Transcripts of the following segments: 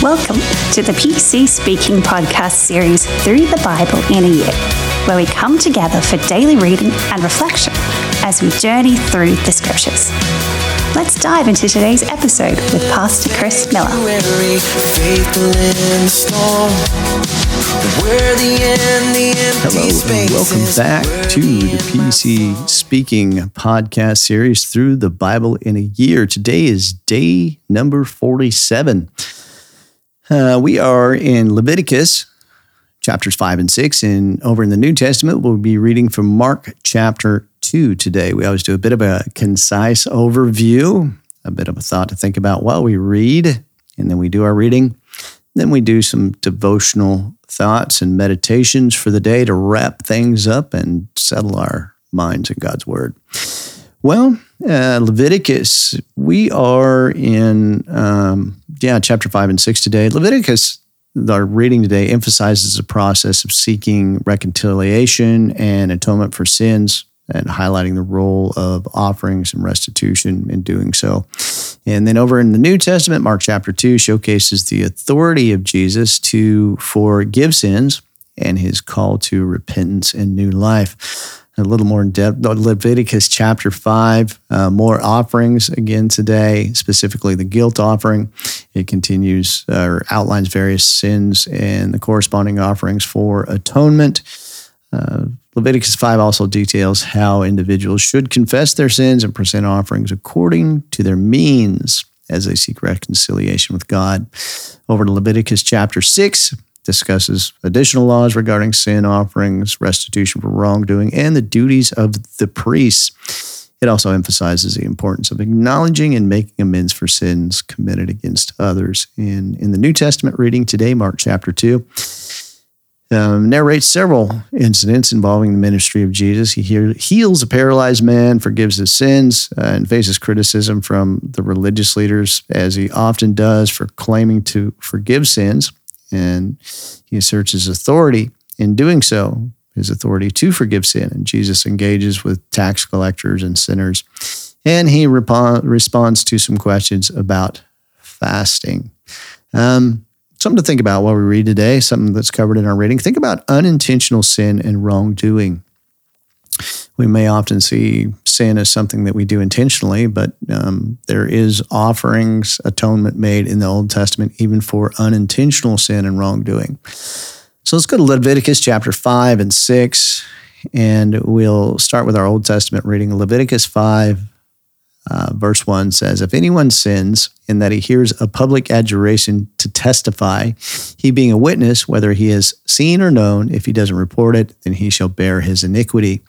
Welcome to the PC Speaking podcast series Through the Bible in a Year, where we come together for daily reading and reflection as we journey through the scriptures. Let's dive into today's episode with Pastor Chris Miller. Hello, and welcome back to the PC Speaking podcast series through the Bible in a year. Today is day number 47. Uh, we are in Leviticus chapters 5 and 6, and over in the New Testament, we'll be reading from Mark chapter 2 today. We always do a bit of a concise overview, a bit of a thought to think about while we read, and then we do our reading. Then we do some devotional thoughts and meditations for the day to wrap things up and settle our minds in God's Word. Well, uh, Leviticus, we are in, um, yeah, chapter 5 and 6 today. Leviticus, our reading today, emphasizes the process of seeking reconciliation and atonement for sins and highlighting the role of offerings and restitution in doing so. And then over in the New Testament, Mark chapter 2 showcases the authority of Jesus to forgive sins and his call to repentance and new life. A little more in depth, Leviticus chapter 5, uh, more offerings again today, specifically the guilt offering. It continues uh, or outlines various sins and the corresponding offerings for atonement. Uh, Leviticus 5 also details how individuals should confess their sins and present offerings according to their means as they seek reconciliation with God. Over to Leviticus chapter 6 discusses additional laws regarding sin offerings, restitution for wrongdoing, and the duties of the priests. It also emphasizes the importance of acknowledging and making amends for sins committed against others. And in the New Testament reading today, Mark chapter 2, um, narrates several incidents involving the ministry of Jesus. He heals a paralyzed man, forgives his sins, uh, and faces criticism from the religious leaders, as he often does, for claiming to forgive sins. And he asserts his authority in doing so, his authority to forgive sin. And Jesus engages with tax collectors and sinners. And he responds to some questions about fasting. Um, something to think about while we read today, something that's covered in our reading. Think about unintentional sin and wrongdoing. We may often see sin as something that we do intentionally, but um, there is offerings, atonement made in the Old Testament, even for unintentional sin and wrongdoing. So let's go to Leviticus chapter 5 and 6, and we'll start with our Old Testament reading. Leviticus 5, uh, verse 1 says, If anyone sins in that he hears a public adjuration to testify, he being a witness, whether he has seen or known, if he doesn't report it, then he shall bear his iniquity.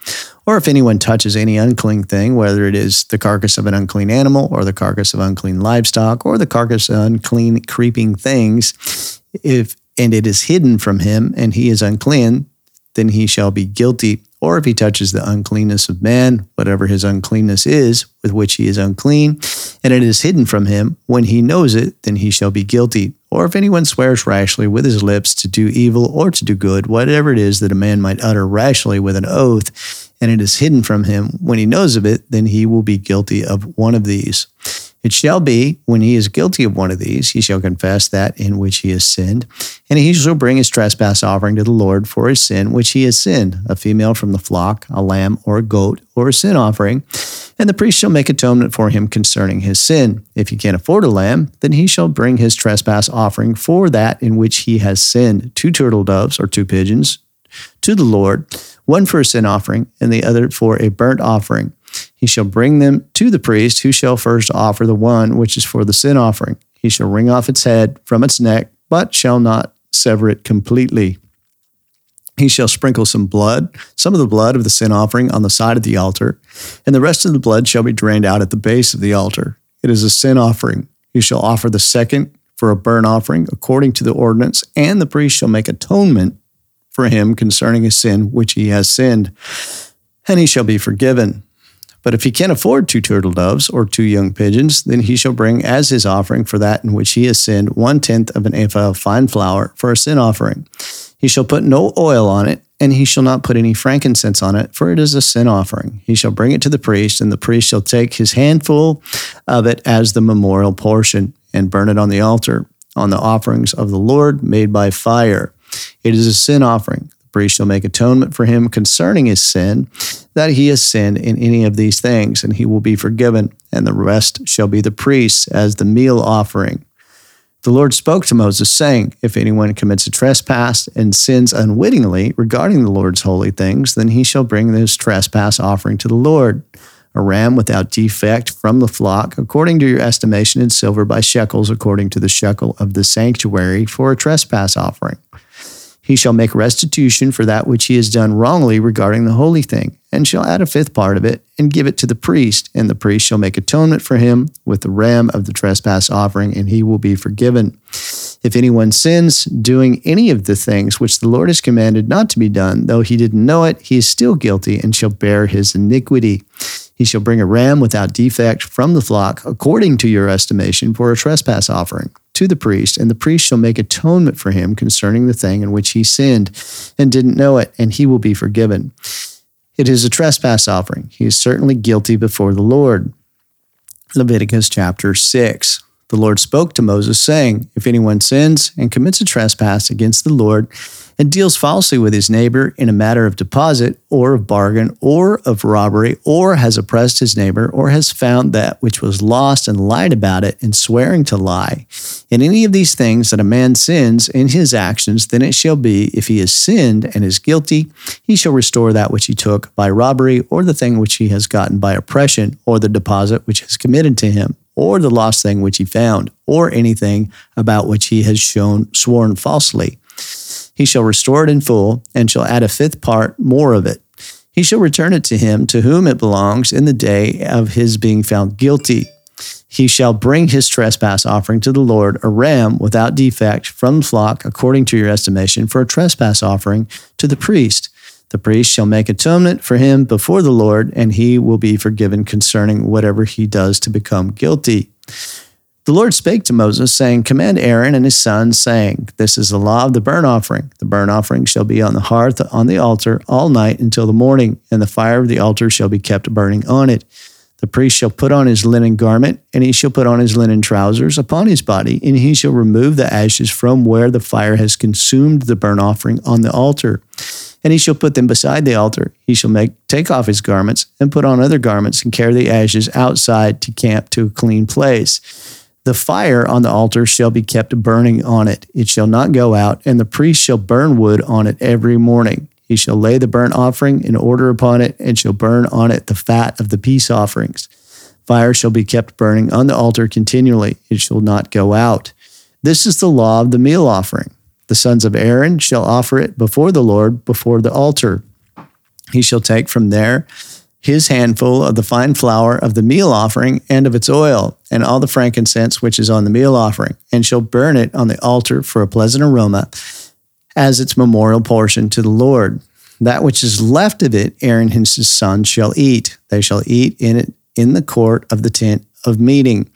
Or if anyone touches any unclean thing, whether it is the carcass of an unclean animal, or the carcass of unclean livestock, or the carcass of unclean creeping things, if and it is hidden from him, and he is unclean, then he shall be guilty or if he touches the uncleanness of man, whatever his uncleanness is, with which he is unclean, and it is hidden from him, when he knows it, then he shall be guilty. Or if anyone swears rashly with his lips to do evil or to do good, whatever it is that a man might utter rashly with an oath, and it is hidden from him, when he knows of it, then he will be guilty of one of these. It shall be, when he is guilty of one of these, he shall confess that in which he has sinned, and he shall bring his trespass offering to the Lord for his sin which he has sinned, a female from the flock, a lamb or a goat, or a sin offering. And the priest shall make atonement for him concerning his sin. If he can't afford a lamb, then he shall bring his trespass offering for that in which he has sinned, two turtle doves or two pigeons, to the Lord, one for a sin offering, and the other for a burnt offering. He shall bring them to the priest, who shall first offer the one which is for the sin offering. He shall wring off its head from its neck, but shall not sever it completely. He shall sprinkle some blood, some of the blood of the sin offering, on the side of the altar, and the rest of the blood shall be drained out at the base of the altar. It is a sin offering. He shall offer the second for a burnt offering according to the ordinance, and the priest shall make atonement for him concerning his sin which he has sinned, and he shall be forgiven. But if he can't afford two turtle doves or two young pigeons, then he shall bring as his offering for that in which he has sinned one tenth of an ephah of fine flour for a sin offering. He shall put no oil on it, and he shall not put any frankincense on it, for it is a sin offering. He shall bring it to the priest, and the priest shall take his handful of it as the memorial portion and burn it on the altar. on the offerings of the Lord made by fire. It is a sin offering. The priest shall make atonement for him concerning his sin, that he has sinned in any of these things, and he will be forgiven, and the rest shall be the priest's as the meal offering. The Lord spoke to Moses, saying, If anyone commits a trespass and sins unwittingly regarding the Lord's holy things, then he shall bring this trespass offering to the Lord a ram without defect from the flock, according to your estimation in silver by shekels, according to the shekel of the sanctuary, for a trespass offering. He shall make restitution for that which he has done wrongly regarding the holy thing, and shall add a fifth part of it, and give it to the priest, and the priest shall make atonement for him with the ram of the trespass offering, and he will be forgiven. If anyone sins doing any of the things which the Lord has commanded not to be done, though he didn't know it, he is still guilty and shall bear his iniquity. He shall bring a ram without defect from the flock, according to your estimation, for a trespass offering to the priest, and the priest shall make atonement for him concerning the thing in which he sinned and didn't know it, and he will be forgiven. It is a trespass offering. He is certainly guilty before the Lord. Leviticus chapter 6. The Lord spoke to Moses, saying, If anyone sins and commits a trespass against the Lord, and deals falsely with his neighbor in a matter of deposit or of bargain or of robbery, or has oppressed his neighbor, or has found that which was lost and lied about it, in swearing to lie, in any of these things that a man sins in his actions, then it shall be, if he has sinned and is guilty, he shall restore that which he took by robbery, or the thing which he has gotten by oppression, or the deposit which is committed to him or the lost thing which he found, or anything about which he has shown sworn falsely he shall restore it in full, and shall add a fifth part more of it. He shall return it to him to whom it belongs in the day of his being found guilty. He shall bring his trespass offering to the Lord, a ram without defect from the flock, according to your estimation, for a trespass offering to the priest. The priest shall make atonement for him before the Lord, and he will be forgiven concerning whatever he does to become guilty. The Lord spake to Moses, saying, Command Aaron and his sons, saying, This is the law of the burnt offering. The burnt offering shall be on the hearth on the altar all night until the morning, and the fire of the altar shall be kept burning on it. The priest shall put on his linen garment, and he shall put on his linen trousers upon his body, and he shall remove the ashes from where the fire has consumed the burnt offering on the altar. And he shall put them beside the altar. He shall make take off his garments and put on other garments, and carry the ashes outside to camp to a clean place. The fire on the altar shall be kept burning on it. It shall not go out, and the priest shall burn wood on it every morning. He shall lay the burnt offering in order upon it, and shall burn on it the fat of the peace offerings. Fire shall be kept burning on the altar continually. It shall not go out. This is the law of the meal offering. The sons of Aaron shall offer it before the Lord, before the altar. He shall take from there his handful of the fine flour of the meal offering and of its oil, and all the frankincense which is on the meal offering, and shall burn it on the altar for a pleasant aroma as its memorial portion to the Lord. That which is left of it, Aaron and his sons shall eat. They shall eat in it in the court of the tent of meeting.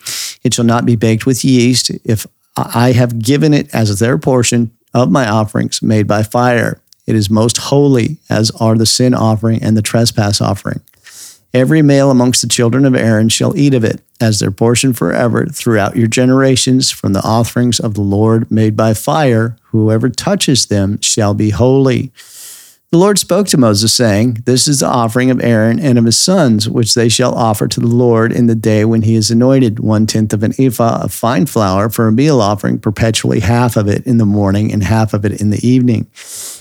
It shall not be baked with yeast, if I have given it as their portion of my offerings made by fire. It is most holy, as are the sin offering and the trespass offering. Every male amongst the children of Aaron shall eat of it as their portion forever throughout your generations from the offerings of the Lord made by fire. Whoever touches them shall be holy. The Lord spoke to Moses, saying, This is the offering of Aaron and of his sons, which they shall offer to the Lord in the day when he is anointed, one tenth of an ephah of fine flour for a meal offering, perpetually half of it in the morning and half of it in the evening.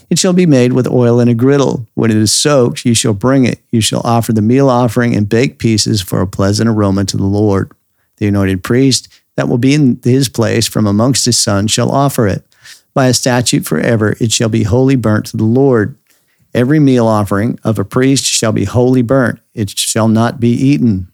It shall be made with oil in a griddle. When it is soaked, you shall bring it. You shall offer the meal offering in baked pieces for a pleasant aroma to the Lord. The anointed priest that will be in his place from amongst his sons shall offer it. By a statute forever, it shall be wholly burnt to the Lord. Every meal offering of a priest shall be wholly burnt, it shall not be eaten.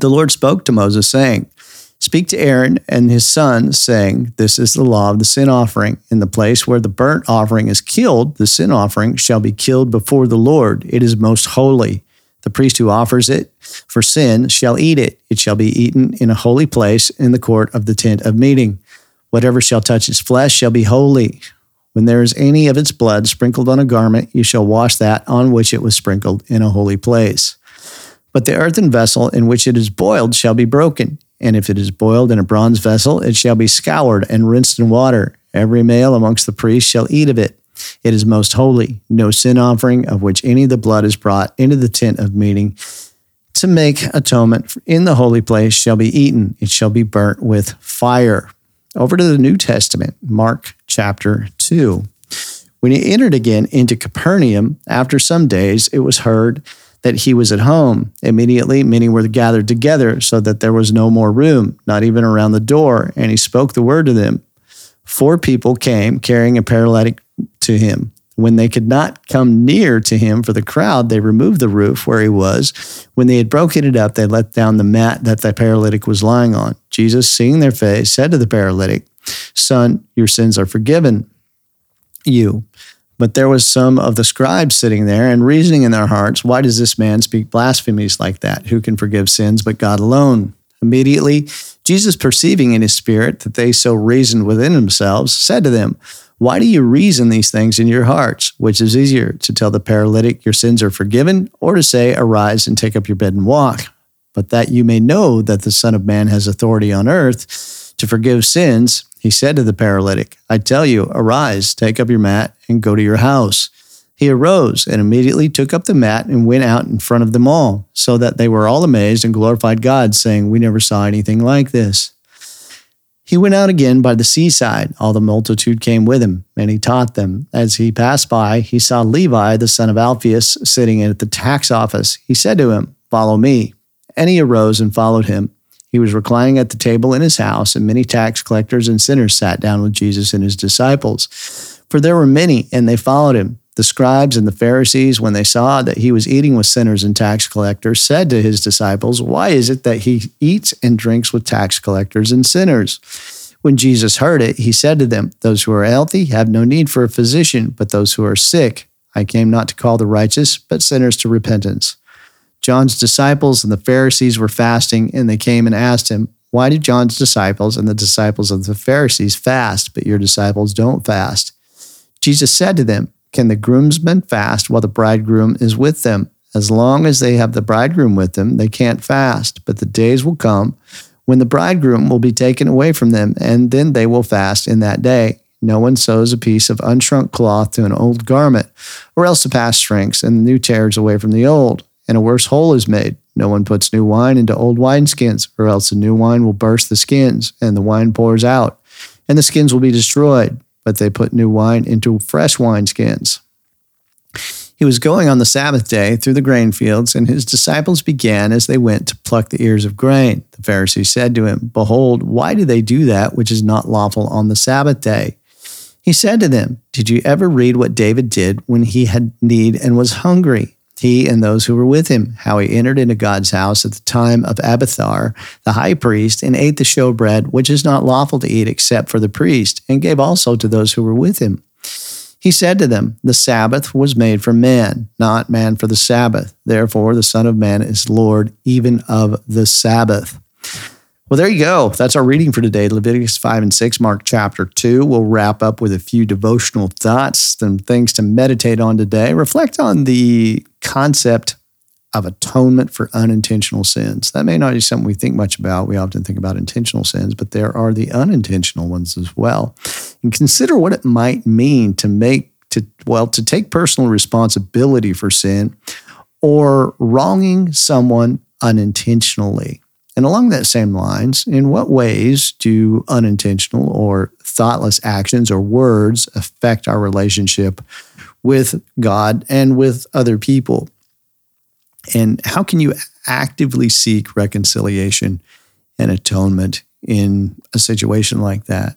The Lord spoke to Moses, saying, Speak to Aaron and his sons, saying, This is the law of the sin offering. In the place where the burnt offering is killed, the sin offering shall be killed before the Lord. It is most holy. The priest who offers it for sin shall eat it. It shall be eaten in a holy place in the court of the tent of meeting. Whatever shall touch its flesh shall be holy. When there is any of its blood sprinkled on a garment, you shall wash that on which it was sprinkled in a holy place. But the earthen vessel in which it is boiled shall be broken. And if it is boiled in a bronze vessel, it shall be scoured and rinsed in water. Every male amongst the priests shall eat of it. It is most holy. No sin offering of which any of the blood is brought into the tent of meeting to make atonement in the holy place shall be eaten. It shall be burnt with fire. Over to the New Testament, Mark chapter 2. When he entered again into Capernaum, after some days, it was heard that he was at home. Immediately, many were gathered together, so that there was no more room, not even around the door, and he spoke the word to them. Four people came carrying a paralytic to him. When they could not come near to him for the crowd, they removed the roof where he was. When they had broken it up, they let down the mat that the paralytic was lying on. Jesus, seeing their face, said to the paralytic, Son, your sins are forgiven you. But there was some of the scribes sitting there and reasoning in their hearts, Why does this man speak blasphemies like that? Who can forgive sins but God alone? Immediately, Jesus, perceiving in his spirit that they so reasoned within themselves, said to them, Why do you reason these things in your hearts? Which is easier, to tell the paralytic, Your sins are forgiven, or to say, Arise and take up your bed and walk? But that you may know that the Son of Man has authority on earth to forgive sins, he said to the paralytic, I tell you, arise, take up your mat, and go to your house. He arose and immediately took up the mat and went out in front of them all, so that they were all amazed and glorified God, saying, We never saw anything like this. He went out again by the seaside. All the multitude came with him, and he taught them. As he passed by, he saw Levi, the son of Alphaeus, sitting at the tax office. He said to him, Follow me. And he arose and followed him. He was reclining at the table in his house, and many tax collectors and sinners sat down with Jesus and his disciples. For there were many, and they followed him. The scribes and the Pharisees, when they saw that he was eating with sinners and tax collectors, said to his disciples, Why is it that he eats and drinks with tax collectors and sinners? When Jesus heard it, he said to them, Those who are healthy have no need for a physician, but those who are sick. I came not to call the righteous, but sinners to repentance. John's disciples and the Pharisees were fasting, and they came and asked him, Why do John's disciples and the disciples of the Pharisees fast, but your disciples don't fast? Jesus said to them, Can the groomsmen fast while the bridegroom is with them? As long as they have the bridegroom with them, they can't fast, but the days will come when the bridegroom will be taken away from them, and then they will fast in that day. No one sews a piece of unshrunk cloth to an old garment, or else the past shrinks and the new tears away from the old and a worse hole is made. No one puts new wine into old wineskins, or else the new wine will burst the skins, and the wine pours out, and the skins will be destroyed. But they put new wine into fresh wineskins. He was going on the Sabbath day through the grain fields, and his disciples began as they went to pluck the ears of grain. The Pharisees said to him, Behold, why do they do that which is not lawful on the Sabbath day? He said to them, Did you ever read what David did when he had need and was hungry? He and those who were with him, how he entered into God's house at the time of Abiathar, the high priest, and ate the showbread, which is not lawful to eat except for the priest, and gave also to those who were with him. He said to them, The Sabbath was made for man, not man for the Sabbath. Therefore, the Son of Man is Lord even of the Sabbath. Well, there you go. That's our reading for today Leviticus 5 and 6, Mark chapter 2. We'll wrap up with a few devotional thoughts, some things to meditate on today. Reflect on the concept of atonement for unintentional sins. That may not be something we think much about. We often think about intentional sins, but there are the unintentional ones as well. And consider what it might mean to make to well to take personal responsibility for sin or wronging someone unintentionally. And along that same lines, in what ways do unintentional or thoughtless actions or words affect our relationship with God and with other people? And how can you actively seek reconciliation and atonement in a situation like that?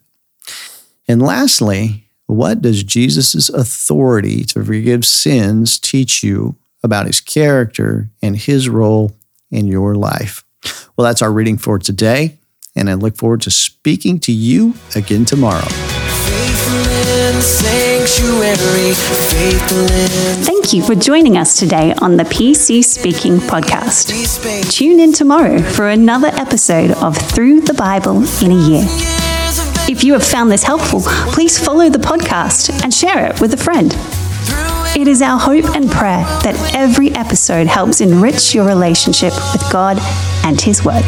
And lastly, what does Jesus' authority to forgive sins teach you about his character and his role in your life? Well, that's our reading for today, and I look forward to speaking to you again tomorrow. Thank you for joining us today on the PC Speaking podcast. Tune in tomorrow for another episode of Through the Bible in a Year. If you have found this helpful, please follow the podcast and share it with a friend. It is our hope and prayer that every episode helps enrich your relationship with God and His Word.